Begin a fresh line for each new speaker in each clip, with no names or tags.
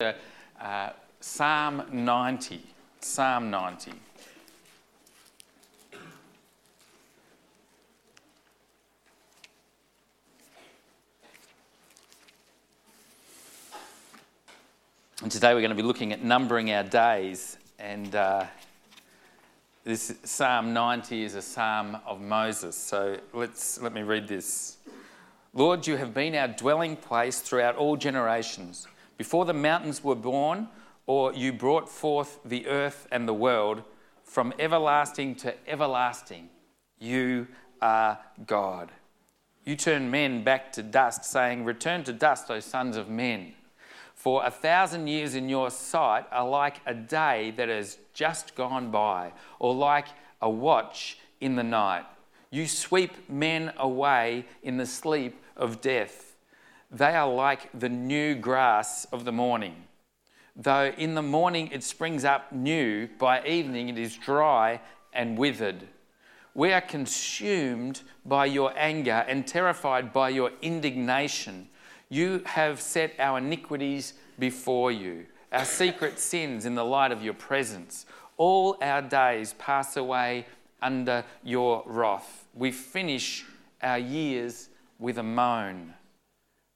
uh, Psalm 90. Psalm 90. And today we're going to be looking at numbering our days. And uh, this Psalm 90 is a psalm of Moses. So let's, let me read this. Lord, you have been our dwelling place throughout all generations. Before the mountains were born, or you brought forth the earth and the world, from everlasting to everlasting, you are God. You turn men back to dust, saying, Return to dust, O sons of men. For a thousand years in your sight are like a day that has just gone by, or like a watch in the night. You sweep men away in the sleep of death. They are like the new grass of the morning. Though in the morning it springs up new, by evening it is dry and withered. We are consumed by your anger and terrified by your indignation. You have set our iniquities before you, our secret sins in the light of your presence. All our days pass away under your wrath. We finish our years with a moan.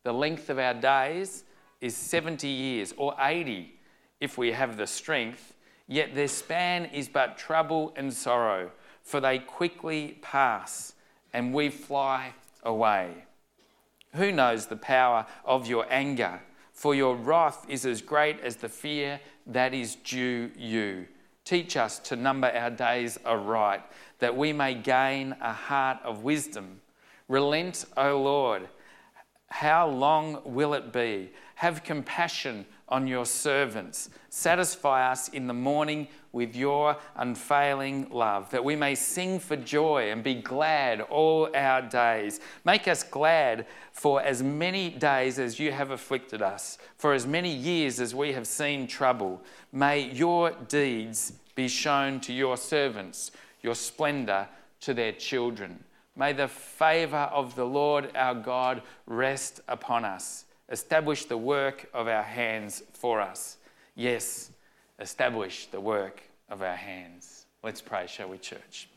The length of our days is 70 years or 80 if we have the strength, yet their span is but trouble and sorrow, for they quickly pass and we fly away. Who knows the power of your anger? For your wrath is as great as the fear that is due you. Teach us to number our days aright, that we may gain a heart of wisdom. Relent, O Lord. How long will it be? Have compassion on your servants. Satisfy us in the morning with your unfailing love, that we may sing for joy and be glad all our days. Make us glad for as many days as you have afflicted us, for as many years as we have seen trouble. May your deeds be shown to your servants, your splendor to their children. May the favor of the Lord our God rest upon us. Establish the work of our hands for us. Yes, establish the work of our hands. Let's pray, shall we, church?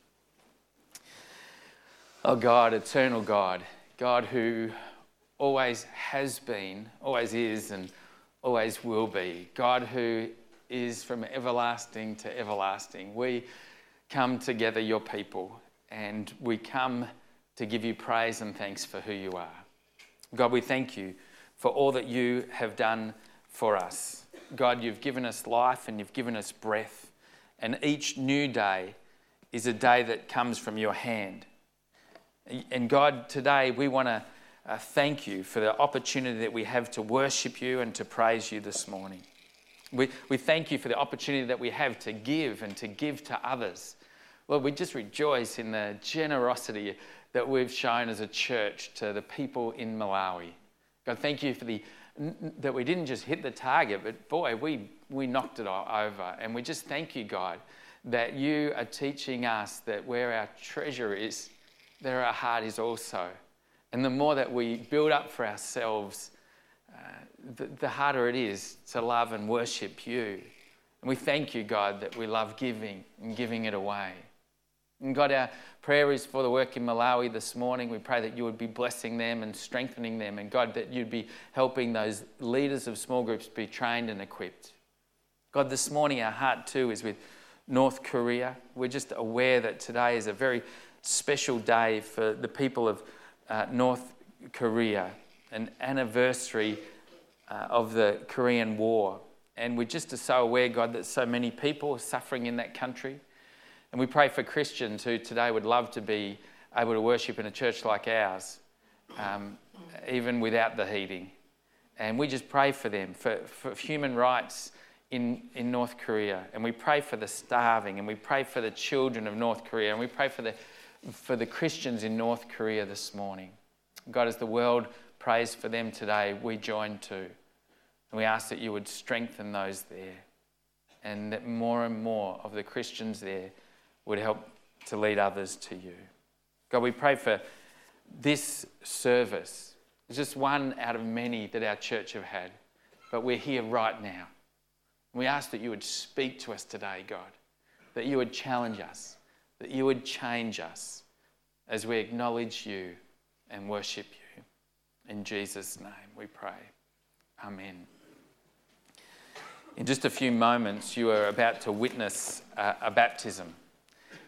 Oh God, eternal God, God who always has been, always is, and always will be, God who is from everlasting to everlasting. We come together, your people, and we come to give you praise and thanks for who you are. God, we thank you for all that you have done for us. God, you've given us life and you've given us breath, and each new day is a day that comes from your hand. And God, today we want to uh, thank you for the opportunity that we have to worship you and to praise you this morning. We, we thank you for the opportunity that we have to give and to give to others. Lord, we just rejoice in the generosity that we've shown as a church to the people in Malawi. God, thank you for the that we didn't just hit the target, but boy, we, we knocked it all over. And we just thank you, God, that you are teaching us that where our treasure is, there our heart is also. And the more that we build up for ourselves, uh, the, the harder it is to love and worship you. And we thank you, God, that we love giving and giving it away. And God, our prayer is for the work in Malawi this morning. We pray that you would be blessing them and strengthening them. And God, that you'd be helping those leaders of small groups be trained and equipped. God, this morning our heart too is with North Korea. We're just aware that today is a very special day for the people of uh, North Korea, an anniversary uh, of the Korean War. And we're just so aware, God, that so many people are suffering in that country. And we pray for Christians who today would love to be able to worship in a church like ours, um, even without the heating. And we just pray for them, for, for human rights in, in North Korea. And we pray for the starving, and we pray for the children of North Korea, and we pray for the, for the Christians in North Korea this morning. God, as the world prays for them today, we join too. And we ask that you would strengthen those there, and that more and more of the Christians there would help to lead others to you. God, we pray for this service. It's just one out of many that our church have had. but we're here right now. We ask that you would speak to us today, God, that you would challenge us, that you would change us as we acknowledge you and worship you. In Jesus' name we pray. Amen. In just a few moments, you are about to witness a, a baptism.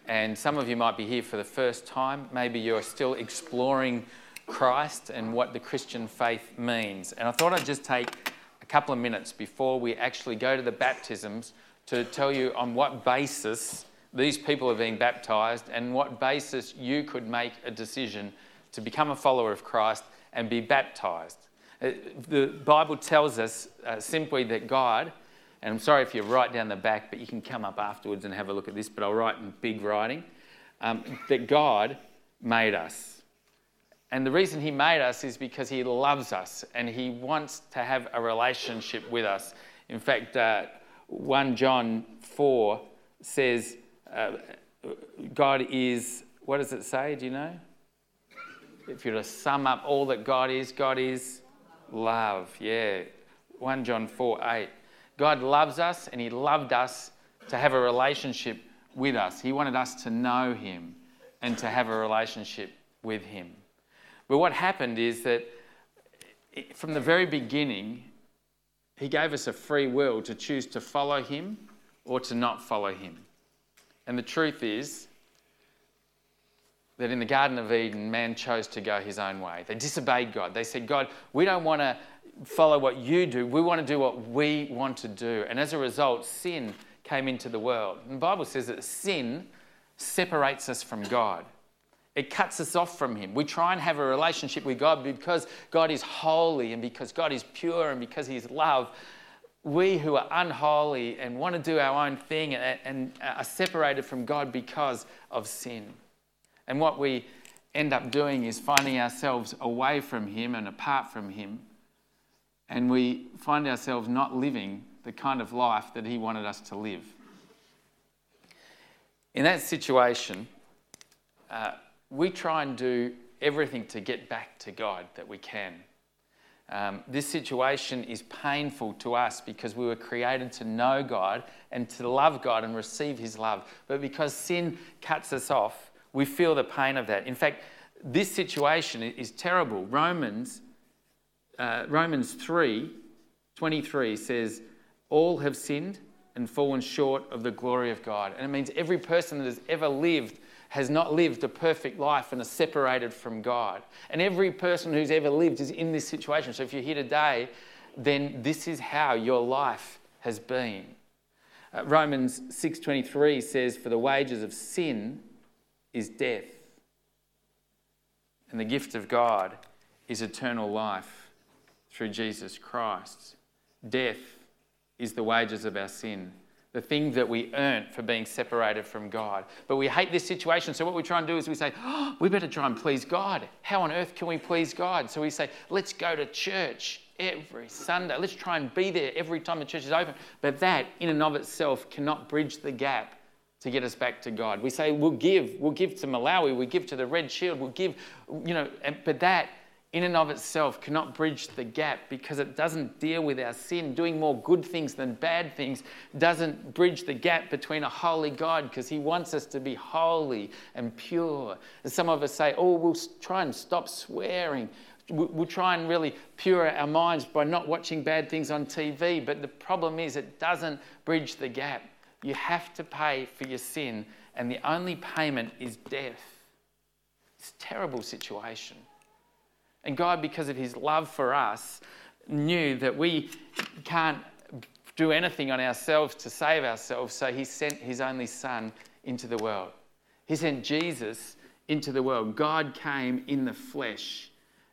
And some of you might be here for the first time. Maybe you're still exploring Christ and what the Christian faith means. And I thought I'd just take a couple of minutes before we actually go to the baptisms to tell you on what basis these people are being baptized and what basis you could make a decision to become a follower of Christ and be baptized. Uh, the Bible tells us uh, simply that God, and I'm sorry if you write down the back, but you can come up afterwards and have a look at this, but I'll write in big writing, um, that God made us. And the reason He made us is because He loves us and He wants to have a relationship with us. In fact, uh, 1 John 4 says, uh, God is, what does it say? Do you know? If you're to sum up all that God is, God is love. Yeah. 1 John 4 8. God loves us and He loved us to have a relationship with us. He wanted us to know Him and to have a relationship with Him. But what happened is that from the very beginning, He gave us a free will to choose to follow Him or to not follow Him. And the truth is that in the Garden of Eden, man chose to go his own way. They disobeyed God. They said, God, we don't want to follow what you do. We want to do what we want to do. And as a result, sin came into the world. And the Bible says that sin separates us from God. It cuts us off from Him. We try and have a relationship with God because God is holy and because God is pure and because He is love we who are unholy and want to do our own thing and are separated from God because of sin. And what we end up doing is finding ourselves away from Him and apart from Him. And we find ourselves not living the kind of life that He wanted us to live. In that situation, uh, we try and do everything to get back to God that we can. Um, this situation is painful to us because we were created to know God and to love God and receive His love. But because sin cuts us off, we feel the pain of that. In fact, this situation is terrible. Romans, uh, Romans 3 23 says, All have sinned and fallen short of the glory of God. And it means every person that has ever lived has not lived a perfect life and is separated from God. And every person who's ever lived is in this situation. So if you're here today, then this is how your life has been. Uh, Romans 6:23 says for the wages of sin is death. And the gift of God is eternal life through Jesus Christ. Death is the wages of our sin the thing that we earned for being separated from God. But we hate this situation. So, what we try and do is we say, oh, we better try and please God. How on earth can we please God? So, we say, let's go to church every Sunday. Let's try and be there every time the church is open. But that, in and of itself, cannot bridge the gap to get us back to God. We say, we'll give. We'll give to Malawi. We give to the Red Shield. We'll give, you know, but that in and of itself cannot bridge the gap because it doesn't deal with our sin. Doing more good things than bad things doesn't bridge the gap between a holy God because He wants us to be holy and pure. And some of us say, oh, we'll try and stop swearing. We'll try and really pure our minds by not watching bad things on TV. But the problem is, it doesn't bridge the gap. You have to pay for your sin, and the only payment is death. It's a terrible situation. And God, because of his love for us, knew that we can't do anything on ourselves to save ourselves, so he sent his only son into the world. He sent Jesus into the world. God came in the flesh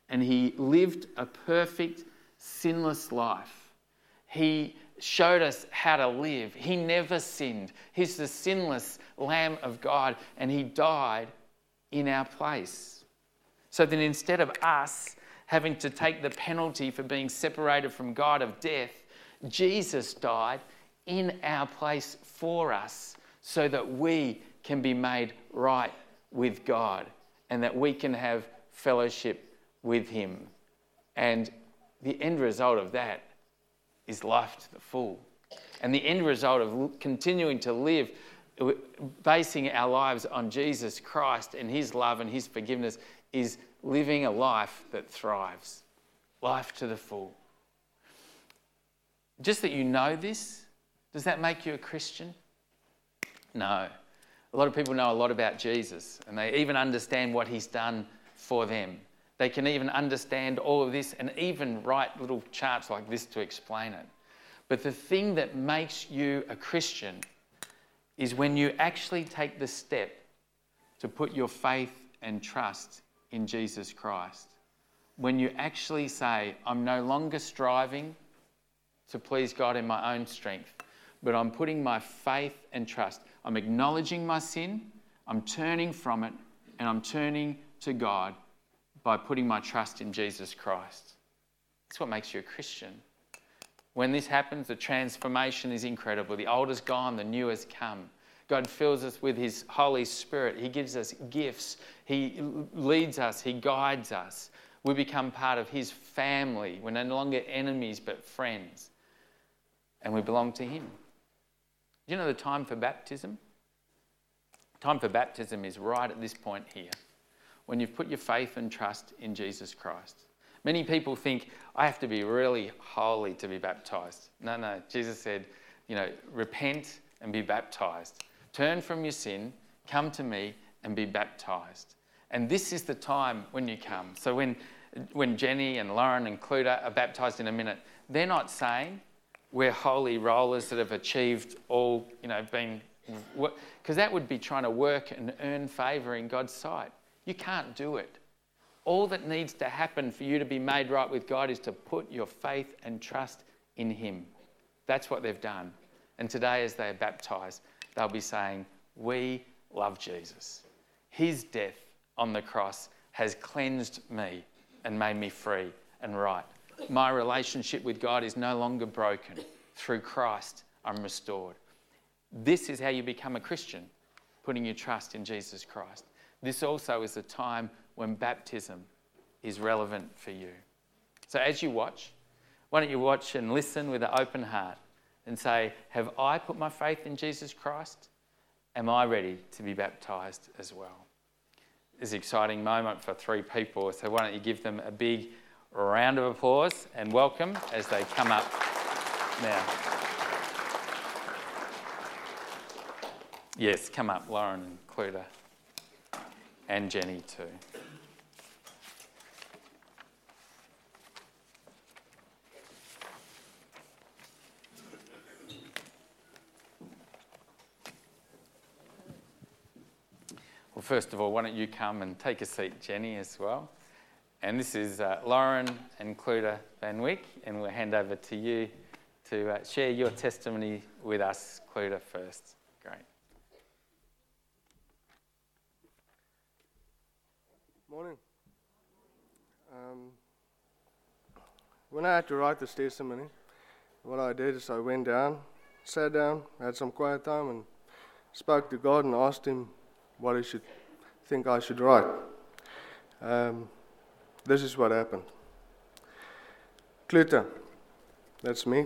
and he lived a perfect, sinless life. He showed us how to live. He never sinned. He's the sinless Lamb of God and he died in our place. So that instead of us having to take the penalty for being separated from God of death, Jesus died in our place for us so that we can be made right with God and that we can have fellowship with Him. And the end result of that is life to the full. And the end result of continuing to live, uh, basing our lives on Jesus Christ and His love and His forgiveness, is living a life that thrives, life to the full. Just that you know this, does that make you a Christian? No. A lot of people know a lot about Jesus and they even understand what He's done for them. They can even understand all of this and even write little charts like this to explain it. But the thing that makes you a Christian is when you actually take the step to put your faith and trust in Jesus Christ. When you actually say, I'm no longer striving to please God in my own strength, but I'm putting my faith and trust. I'm acknowledging my sin, I'm turning from it, and I'm turning to God by putting my trust in Jesus Christ. That's what makes you a Christian. When this happens, the transformation is incredible. The old is gone, the new has come. God fills us with His Holy Spirit. He gives us gifts. He leads us. He guides us. We become part of His family. We're no longer enemies, but friends. And we belong to Him. Do you know the time for baptism? Time for baptism is right at this point here when you've put your faith and trust in Jesus Christ. Many people think, I have to be really holy to be baptized. No, no. Jesus said, you know, repent and be baptized. Turn from your sin, come to me and be baptized. And this is the time when you come. So when, when Jenny and Lauren and Cluda are baptized in a minute, they're not saying we're holy rollers that have achieved all, you know, been, because that would be trying to work and earn favour in God's sight. You can't do it. All that needs to happen for you to be made right with God is to put your faith and trust in Him. That's what they've done. And today, as they are baptized, they'll be saying, We love Jesus. His death on the cross has cleansed me and made me free and right. My relationship with God is no longer broken. Through Christ, I'm restored. This is how you become a Christian, putting your trust in Jesus Christ. This also is a time when baptism is relevant for you. So as you watch, why don't you watch and listen with an open heart and say, Have I put my faith in Jesus Christ? Am I ready to be baptized as well? It's an exciting moment for three people, so why don't you give them a big round of applause and welcome as they come up now. Yes, come up, Lauren and Cluda and Jenny too. Well, first of all, why don't you come and take a seat, Jenny, as well? And this is uh, Lauren and Cluda Van Wyk, and we'll hand over to you to uh, share your testimony with us, Cluda, first. Great.
Morning. Um, when I had to write this testimony, what I did is I went down, sat down, had some quiet time, and spoke to God and asked Him what He should think I should write. Um, this is what happened. Cluta, that's me.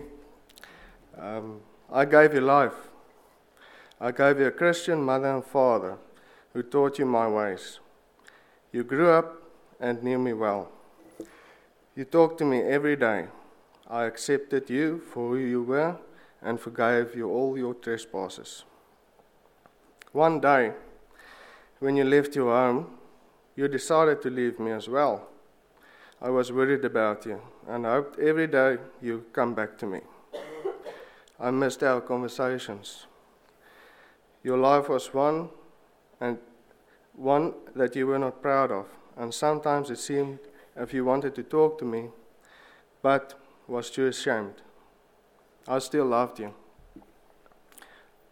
Um, I gave you life. I gave you a Christian mother and father who taught you my ways. You grew up and knew me well. You talked to me every day. I accepted you for who you were and forgave you all your trespasses. One day, when you left your home, you decided to leave me as well. I was worried about you and hoped every day you'd come back to me. I missed our conversations. Your life was one and one that you were not proud of, and sometimes it seemed if you wanted to talk to me, but was too ashamed. I still loved you.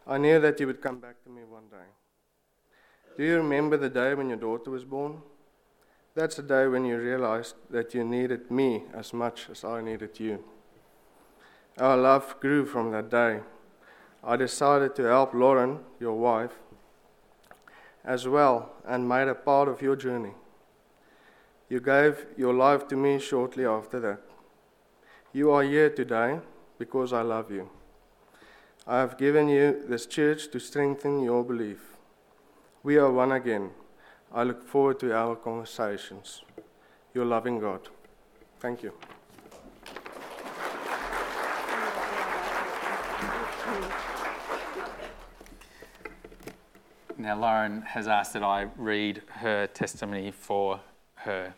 I knew that you would come back to me one day. Do you remember the day when your daughter was born? That's the day when you realized that you needed me as much as I needed you. Our love grew from that day. I decided to help Lauren, your wife, as well and made a part of your journey. You gave your life to me shortly after that. You are here today because I love you. I have given you this church to strengthen your belief. We are one again. I look forward to our conversations. Your loving God. Thank you.
Now, Lauren has asked that I read her testimony for her.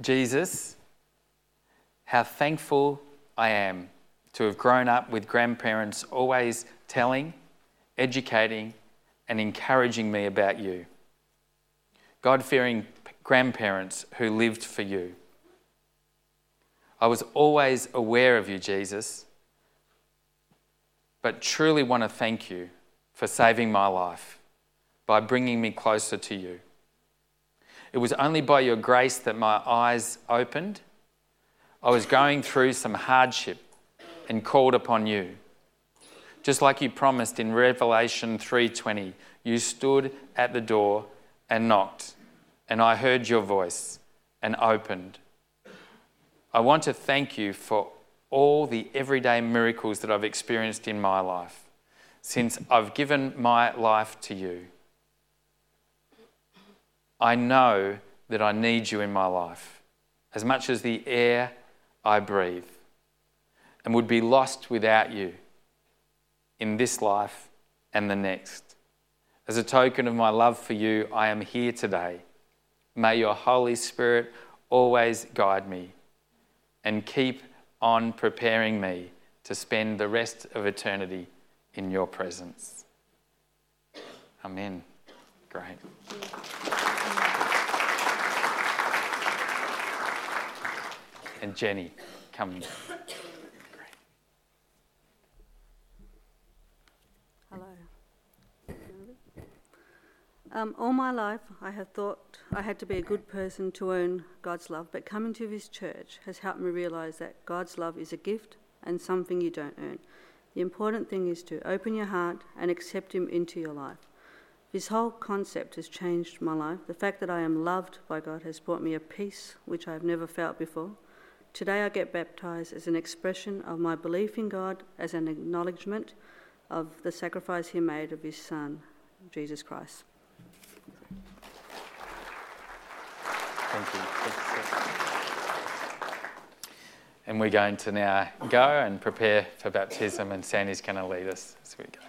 Jesus, how thankful I am to have grown up with grandparents always telling, educating, and encouraging me about you. God fearing grandparents who lived for you. I was always aware of you, Jesus but truly want to thank you for saving my life by bringing me closer to you. It was only by your grace that my eyes opened. I was going through some hardship and called upon you. Just like you promised in Revelation 3:20, you stood at the door and knocked, and I heard your voice and opened. I want to thank you for all the everyday miracles that I've experienced in my life since I've given my life to you. I know that I need you in my life as much as the air I breathe and would be lost without you in this life and the next. As a token of my love for you, I am here today. May your Holy Spirit always guide me and keep on preparing me to spend the rest of eternity in your presence. Amen. Great. And Jenny, come.
Um, all my life, I have thought I had to be a good person to earn God's love, but coming to this church has helped me realize that God's love is a gift and something you don't earn. The important thing is to open your heart and accept Him into your life. This whole concept has changed my life. The fact that I am loved by God has brought me a peace which I have never felt before. Today I get baptized as an expression of my belief in God, as an acknowledgement of the sacrifice He made of His Son, Jesus Christ.
Thank you. And we're going to now go and prepare for baptism, and Sandy's going to lead us as we go.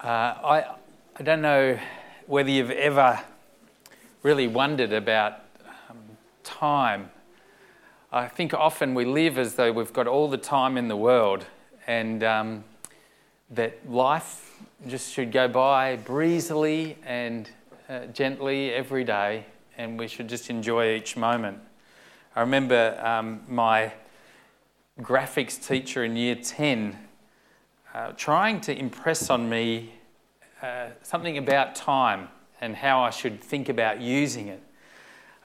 Uh, I, I don't know whether you've ever really wondered about um, time. I think often we live as though we've got all the time in the world and um, that life just should go by breezily and uh, gently every day and we should just enjoy each moment. I remember um, my graphics teacher in year 10 uh, trying to impress on me uh, something about time and how I should think about using it.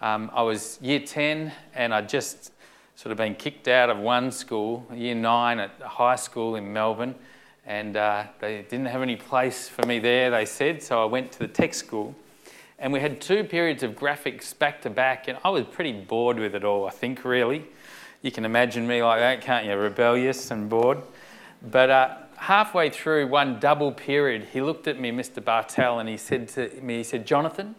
Um, I was year 10 and I'd just sort of been kicked out of one school, year 9 at high school in Melbourne, and uh, they didn't have any place for me there, they said, so I went to the tech school. And we had two periods of graphics back to back, and I was pretty bored with it all, I think, really. You can imagine me like that, can't you? Rebellious and bored. But uh, halfway through one double period, he looked at me, Mr. Bartell, and he said to me, he said, Jonathan,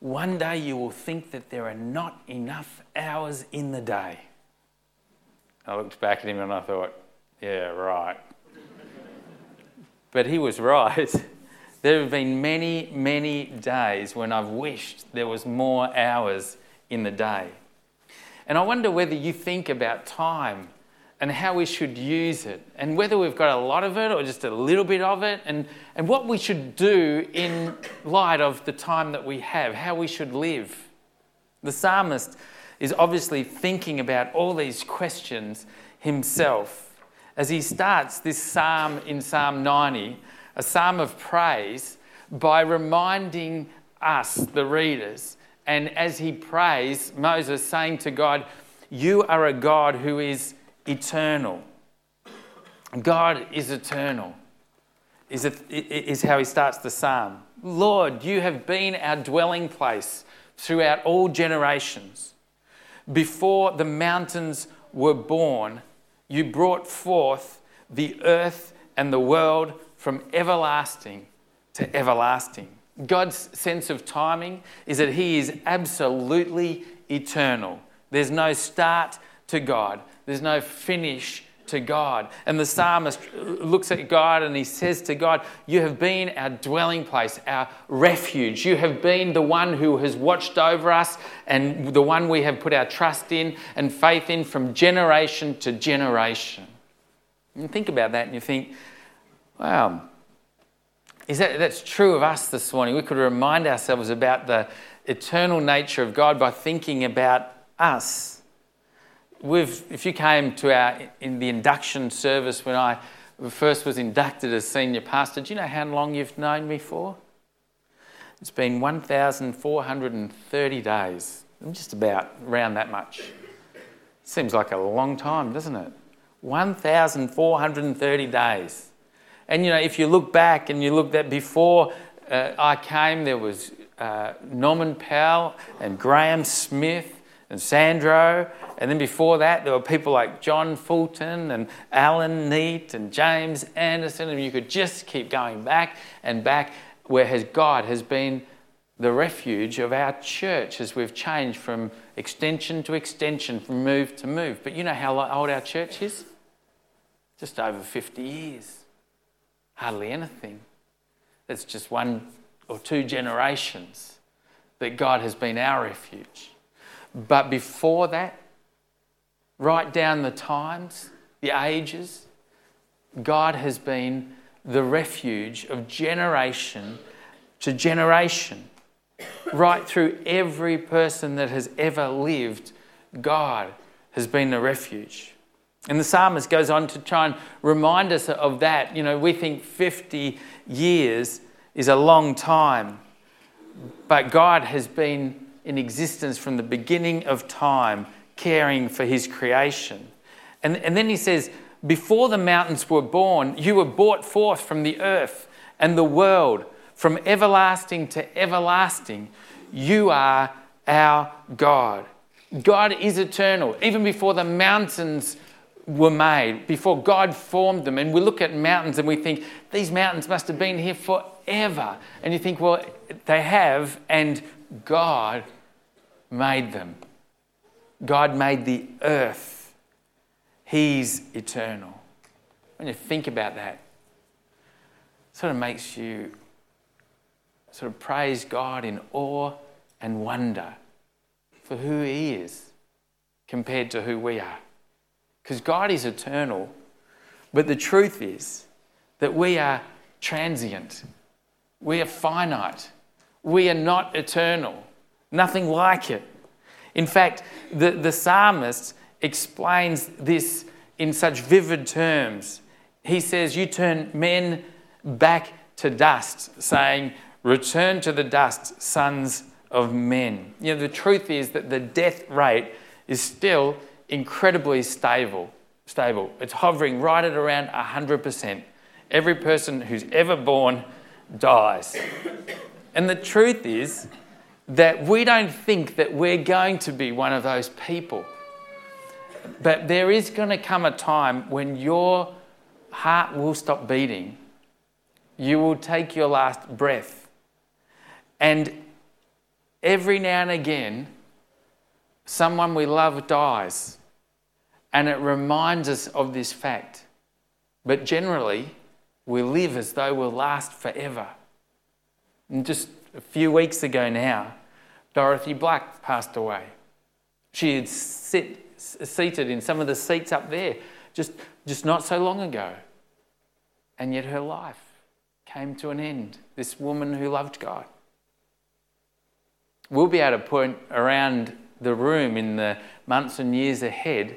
one day you will think that there are not enough hours in the day. I looked back at him and I thought, yeah, right. but he was right. There have been many, many days when I've wished there was more hours in the day. And I wonder whether you think about time and how we should use it, and whether we've got a lot of it or just a little bit of it, and, and what we should do in light of the time that we have, how we should live. The psalmist is obviously thinking about all these questions himself as he starts this psalm in Psalm 90, a psalm of praise, by reminding us, the readers, And as he prays, Moses saying to God, You are a God who is eternal. God is eternal, is, it, is how he starts the psalm. Lord, you have been our dwelling place throughout all generations. Before the mountains were born, you brought forth the earth and the world from everlasting to everlasting. God's sense of timing is that He is absolutely eternal. There's no start to God, there's no finish to God. And the psalmist looks at God and he says to God, You have been our dwelling place, our refuge. You have been the one who has watched over us and the one we have put our trust in and faith in from generation to generation. And think about that and you think, Wow, is that that's true of us this morning? We could remind ourselves about the eternal nature of God by thinking about us. We've, if you came to our in the induction service when I first was inducted as senior pastor, do you know how long you've known me for? It's been 1,430 days. I'm just about around that much. Seems like a long time, doesn't it? 1,430 days. And you know, if you look back and you look at before uh, I came, there was uh, Norman Powell and Graham Smith and Sandro. And then before that, there were people like John Fulton and Alan Neat and James Anderson. And you could just keep going back and back, where has God has been the refuge of our church as we've changed from extension to extension, from move to move. But you know how old our church is? Just over 50 years. Hardly anything. It's just one or two generations that God has been our refuge. But before that, right down the times, the ages, God has been the refuge of generation to generation. Right through every person that has ever lived, God has been the refuge. And the psalmist goes on to try and remind us of that. You know, we think 50 years is a long time, but God has been in existence from the beginning of time, caring for his creation. And, and then he says, Before the mountains were born, you were brought forth from the earth and the world, from everlasting to everlasting. You are our God. God is eternal. Even before the mountains were made, before God formed them. And we look at mountains and we think, these mountains must have been here forever. And you think, well, they have, and God made them. God made the earth. He's eternal. When you think about that, it sort of makes you sort of praise God in awe and wonder for who He is compared to who we are. Because God is eternal, but the truth is that we are transient, we are finite, we are not eternal, nothing like it. In fact, the, the psalmist explains this in such vivid terms. He says, You turn men back to dust, saying, Return to the dust, sons of men. You know, the truth is that the death rate is still incredibly stable. Stable. It's hovering right at around 100%. Every person who's ever born dies. And the truth is that we don't think that we're going to be one of those people. But there is going to come a time when your heart will stop beating. You will take your last breath. And every now and again, someone we love dies. And it reminds us of this fact. But generally, we live as though we'll last forever. And just a few weeks ago now, Dorothy Black passed away. She had sit, seated in some of the seats up there just, just not so long ago. And yet her life came to an end. This woman who loved God. We'll be able to point around the room in the months and years ahead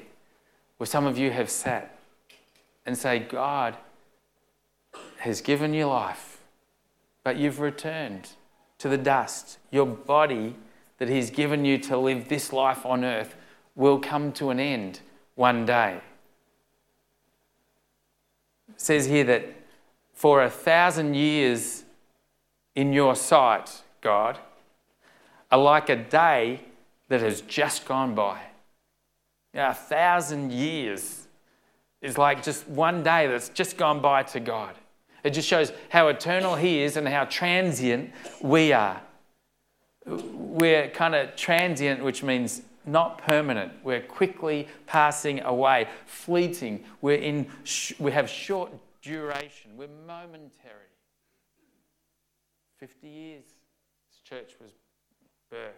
where some of you have sat and say, God has given you life, but you've returned to the dust. Your body that He's given you to live this life on earth will come to an end one day. It says here that for a thousand years in your sight, God, are like a day that has just gone by. Know, a thousand years is like just one day that's just gone by to God. It just shows how eternal He is and how transient we are. We're kind of transient, which means not permanent. We're quickly passing away, fleeting. We're in, we have short duration. We're momentary. 50 years this church was birthed.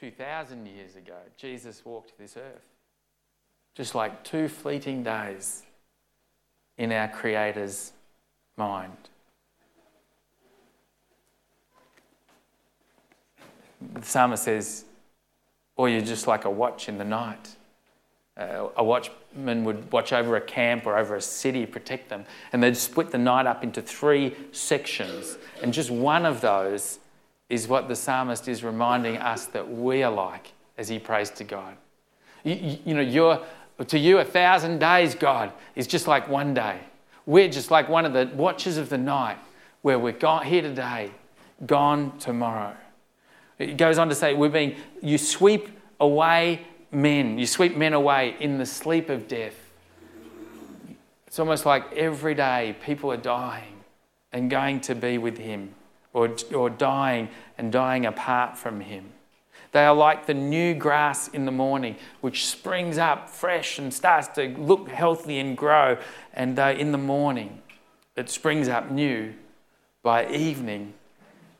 2,000 years ago, Jesus walked this earth. Just like two fleeting days in our Creator's mind. The psalmist says, or you're just like a watch in the night. Uh, a watchman would watch over a camp or over a city, protect them, and they'd split the night up into three sections. And just one of those is what the psalmist is reminding us that we are like as he prays to God. You, you, you know, you're, to you, a thousand days, God, is just like one day. We're just like one of the watches of the night where we're gone here today, gone tomorrow. It goes on to say, we're being, you sweep away men, you sweep men away in the sleep of death. It's almost like every day people are dying and going to be with Him or, or dying and dying apart from Him. They are like the new grass in the morning, which springs up fresh and starts to look healthy and grow. And uh, in the morning, it springs up new. By evening,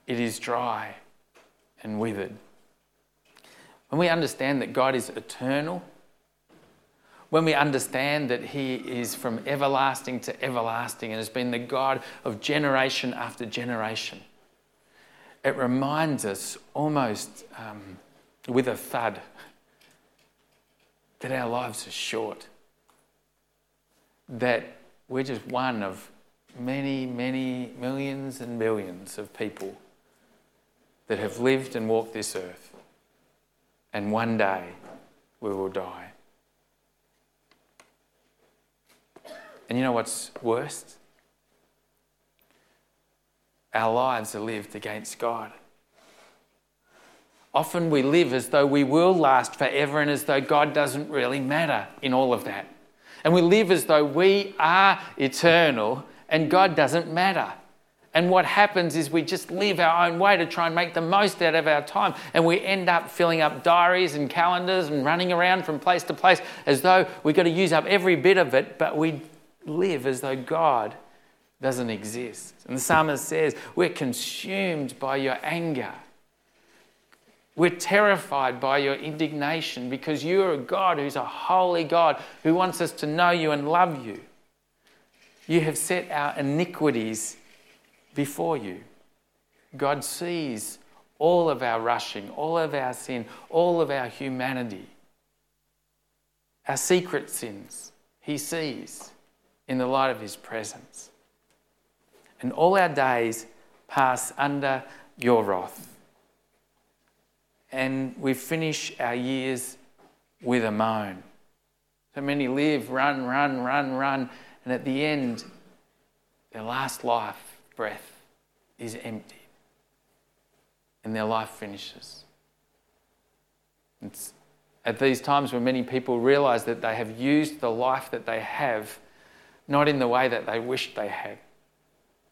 it is dry and withered. When we understand that God is eternal, when we understand that He is from everlasting to everlasting and has been the God of generation after generation, it reminds us almost um, with a thud that our lives are short, that we're just one of many, many millions and millions of people that have lived and walked this earth. And one day we will die. And you know what's worst? Our lives are lived against God. Often we live as though we will last forever and as though God doesn't really matter in all of that. And we live as though we are eternal and God doesn't matter. And what happens is we just live our own way to try and make the most out of our time. And we end up filling up diaries and calendars and running around from place to place as though we've got to use up every bit of it, but we live as though God doesn't exist. And the psalmist says, We're consumed by your anger. We're terrified by your indignation because you're a God who's a holy God who wants us to know you and love you. You have set our iniquities before you. God sees all of our rushing, all of our sin, all of our humanity, our secret sins. He sees in the light of His presence. And all our days pass under your wrath. And we finish our years with a moan. So many live, run, run, run, run, and at the end, their last life breath is empty and their life finishes. It's at these times when many people realize that they have used the life that they have not in the way that they wished they had.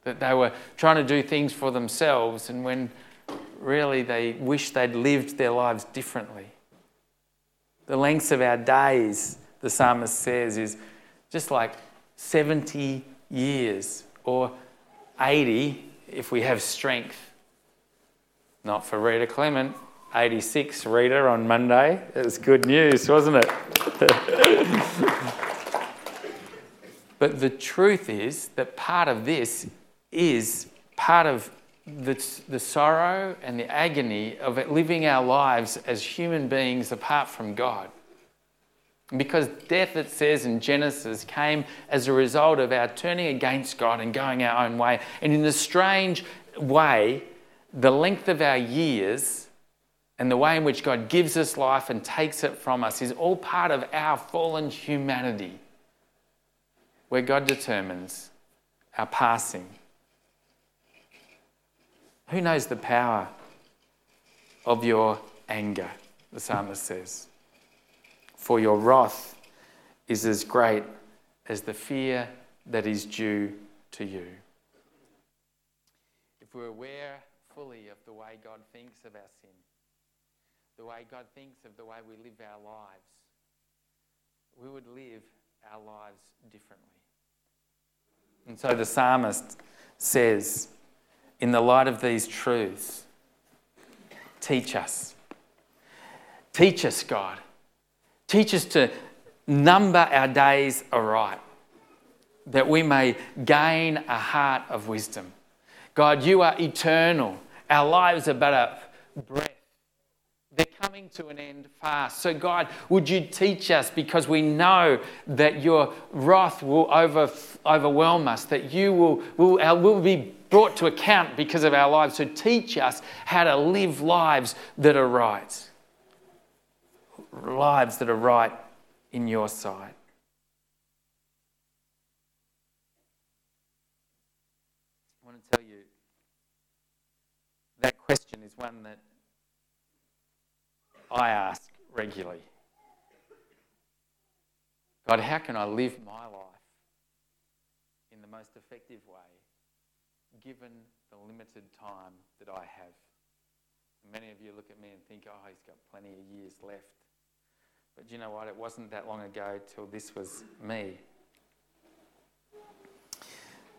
That they were trying to do things for themselves, and when really they wish they'd lived their lives differently. The lengths of our days, the psalmist says, is just like 70 years or 80 if we have strength. Not for Rita Clement, 86 Rita on Monday. It was good news, wasn't it? but the truth is that part of this is part of the, the sorrow and the agony of living our lives as human beings apart from God. Because death, it says in Genesis, came as a result of our turning against God and going our own way. And in a strange way, the length of our years and the way in which God gives us life and takes it from us is all part of our fallen humanity, where God determines our passing. Who knows the power of your anger? The psalmist says. For your wrath is as great as the fear that is due to you. If we're aware fully of the way God thinks of our sin, the way God thinks of the way we live our lives, we would live our lives differently. And so the psalmist says, in the light of these truths, teach us. Teach us, God. Teach us to number our days aright, that we may gain a heart of wisdom. God, you are eternal. Our lives are but a breath. They're coming to an end fast. So, God, would you teach us because we know that your wrath will over, overwhelm us, that you will, will, will be brought to account because of our lives. So, teach us how to live lives that are right. Lives that are right in your sight. I want to tell you that question is one that I ask regularly. God, how can I live my life in the most effective way given the limited time that I have? Many of you look at me and think, oh, he's got plenty of years left. But you know what? It wasn't that long ago till this was me.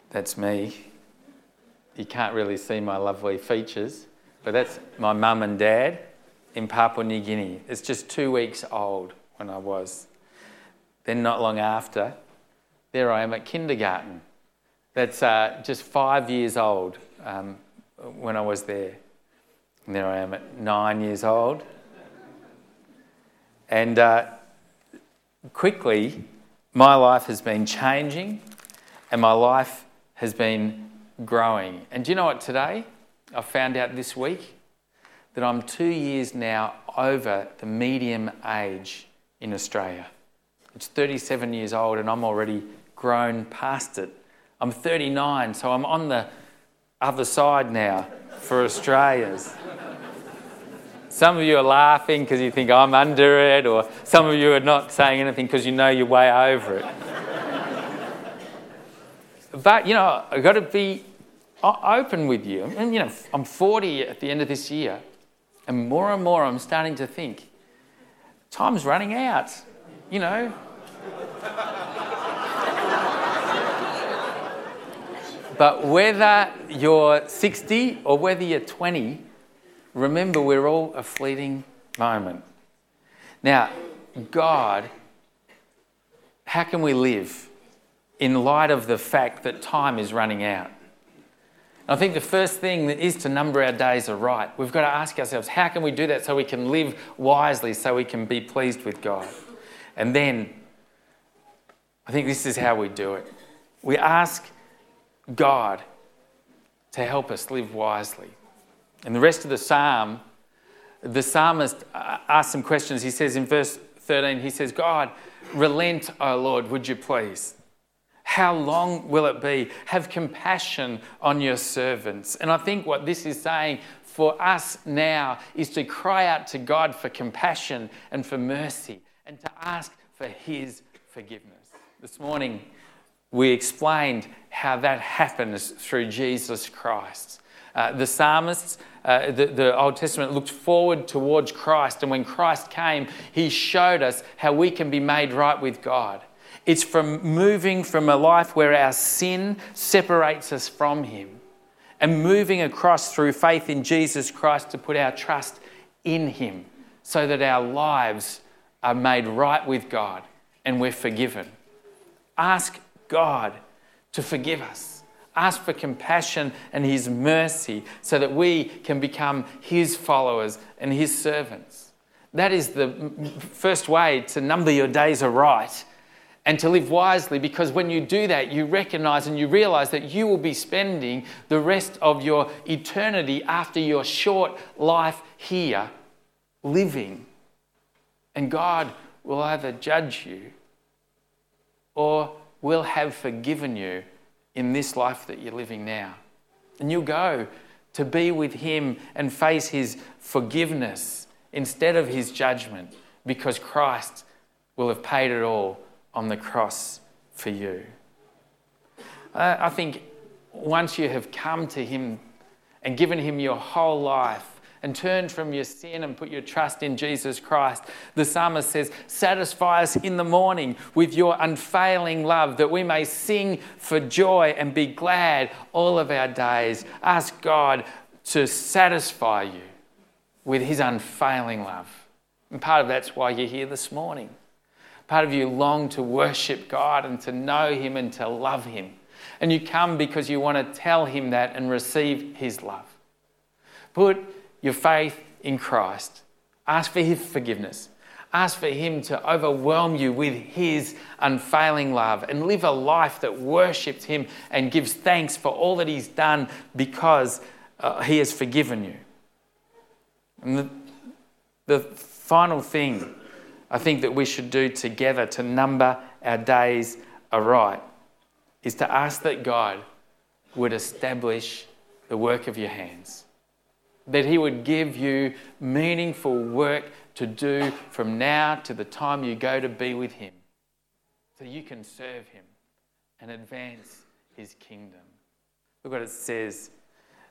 That's me. You can't really see my lovely features, but that's my mum and dad in Papua New Guinea. It's just two weeks old when I was. Then, not long after, there I am at kindergarten. That's uh, just five years old um, when I was there. And there I am at nine years old. And uh, quickly, my life has been changing and my life has been growing. And do you know what today? I found out this week that I'm two years now over the medium age in Australia. It's 37 years old and I'm already grown past it. I'm 39, so I'm on the other side now for Australians. Some of you are laughing because you think I'm under it, or some of you are not saying anything because you know you're way over it. but, you know, I've got to be open with you. And, you know, I'm 40 at the end of this year, and more and more I'm starting to think time's running out, you know. But whether you're 60 or whether you're 20, remember we're all a fleeting moment. Now, God, how can we live in light of the fact that time is running out? I think the first thing is to number our days aright. We've got to ask ourselves, how can we do that so we can live wisely, so we can be pleased with God? And then, I think this is how we do it. We ask God to help us live wisely. And the rest of the psalm, the psalmist asks some questions. He says in verse 13, he says, God, relent, O Lord, would you please? How long will it be? Have compassion on your servants. And I think what this is saying for us now is to cry out to God for compassion and for mercy and to ask for His forgiveness. This morning, we explained how that happens through Jesus Christ. Uh, the psalmists, uh, the, the Old Testament looked forward towards Christ, and when Christ came, he showed us how we can be made right with God. It's from moving from a life where our sin separates us from Him and moving across through faith in Jesus Christ to put our trust in Him so that our lives are made right with God and we're forgiven. Ask God to forgive us ask for compassion and His mercy so that we can become His followers and His servants. That is the first way to number your days aright and to live wisely because when you do that, you recognize and you realize that you will be spending the rest of your eternity after your short life here living. And God will either judge you or will have forgiven you in this life that you're living now. And you'll go to be with Him and face His forgiveness instead of His judgment because Christ will have paid it all on the cross for you. I think once you have come to Him and given Him your whole life, and turn from your sin and put your trust in Jesus Christ. The psalmist says, Satisfy us in the morning with your unfailing love, that we may sing for joy and be glad all of our days. Ask God to satisfy you with his unfailing love. And part of that's why you're here this morning. Part of you long to worship God and to know him and to love him. And you come because you want to tell him that and receive his love. Put your faith in Christ. Ask for His forgiveness. Ask for Him to overwhelm you with His unfailing love and live a life that worships Him and gives thanks for all that He's done because uh, He has forgiven you. And the, the final thing I think that we should do together to number our days aright is to ask that God would establish the work of your hands that He would give you meaningful work to do from now to the time you go to be with Him so you can serve Him and advance His kingdom. Look what it says.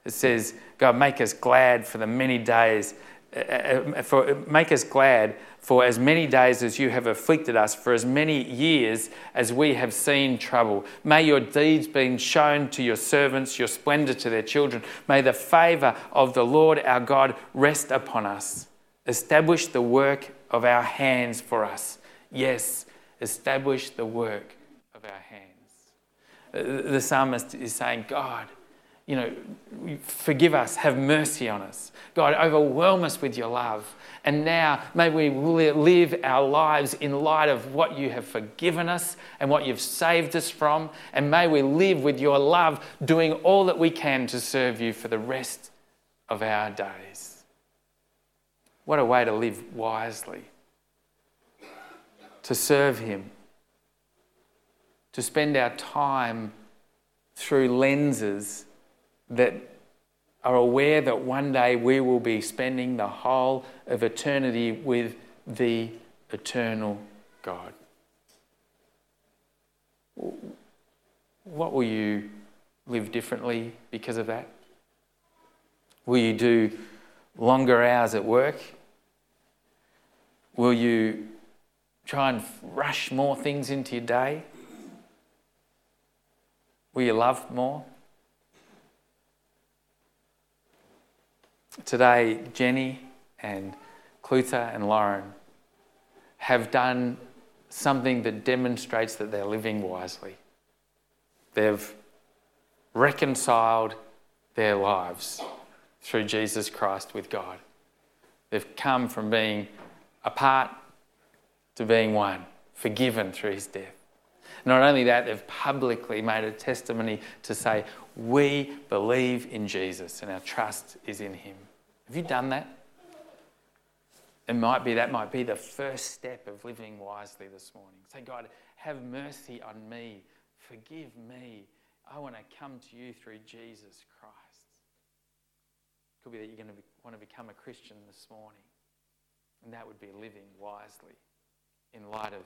It says, God, make us glad for the many days uh, uh, for, make us glad for as many days as you have afflicted us, for as many years as we have seen trouble. May your deeds be shown to your servants, your splendor to their children. May the favor of the Lord our God rest upon us. Establish the work of our hands for us. Yes, establish the work of our hands. The psalmist is saying, God, you know, forgive us, have mercy on us. God, overwhelm us with your love. And now, may we live our lives in light of what you have forgiven us and what you've saved us from. And may we live with your love, doing all that we can to serve you for the rest of our days. What a way to live wisely, to serve Him, to spend our time through lenses that are aware that one day we will be spending the whole of eternity with the eternal God. What will you live differently because of that? Will you do longer hours at work? Will you try and rush more things into your day? Will you love more? Today, Jenny and Clutha and Lauren have done something that demonstrates that they're living wisely. They've reconciled their lives through Jesus Christ with God. They've come from being apart to being one, forgiven through his death. Not only that, they've publicly made a testimony to say, We believe in Jesus and our trust is in him. Have you done that? It might be that might be the first step of living wisely this morning. Say, God, have mercy on me. Forgive me. I want to come to you through Jesus Christ. It could be that you're going to be, want to become a Christian this morning. And that would be living wisely in light of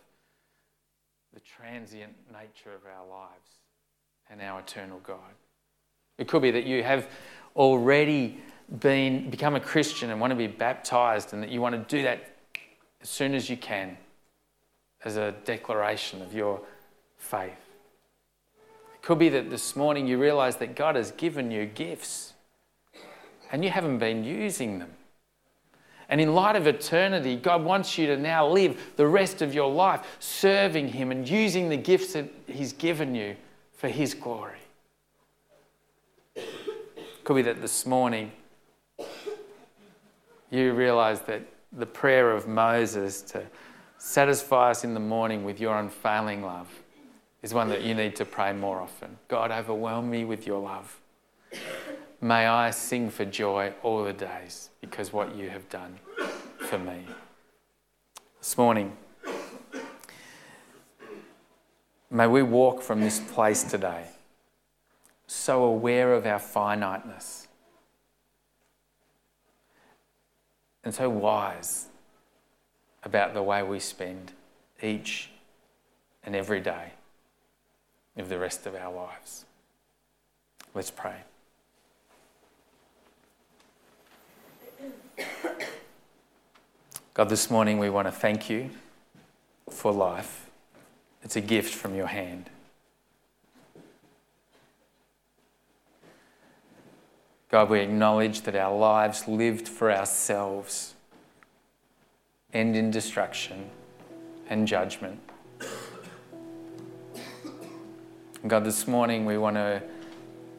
the transient nature of our lives and our eternal God. It could be that you have already been, become a Christian and want to be baptized, and that you want to do that as soon as you can as a declaration of your faith. It could be that this morning you realize that God has given you gifts and you haven't been using them. And in light of eternity, God wants you to now live the rest of your life serving Him and using the gifts that He's given you for His glory. Could be that this morning you realize that the prayer of Moses to satisfy us in the morning with your unfailing love is one that you need to pray more often. God, overwhelm me with your love. May I sing for joy all the days because what you have done for me. This morning, may we walk from this place today so aware of our finiteness and so wise about the way we spend each and every day of the rest of our lives. Let's pray. God, this morning we want to thank you for life. It's a gift from your hand. God, we acknowledge that our lives lived for ourselves end in destruction and judgment. God, this morning we want to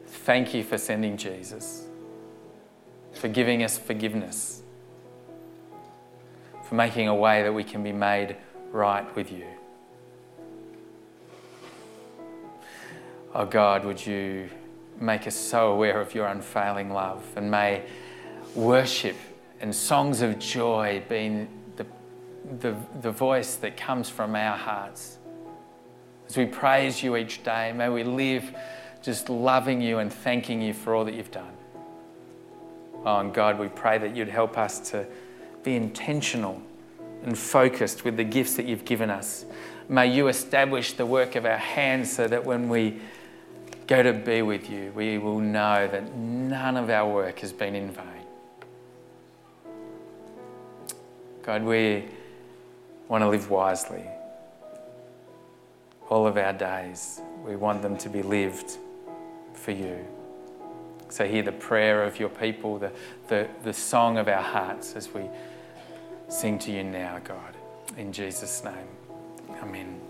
thank you for sending Jesus, for giving us forgiveness, for making a way that we can be made right with you. Oh God, would you make us so aware of your unfailing love and may worship and songs of joy be the, the, the voice that comes from our hearts. As we praise you each day, may we live just loving you and thanking you for all that you've done. Oh, and God, we pray that you'd help us to be intentional and focused with the gifts that you've given us. May you establish the work of our hands so that when we go to be with you, we will know that none of our work has been in vain. God, we want to live wisely. All of our days, we want them to be lived for you. So hear the prayer of your people, the, the, the song of our hearts as we sing to you now, God. In Jesus' name, amen.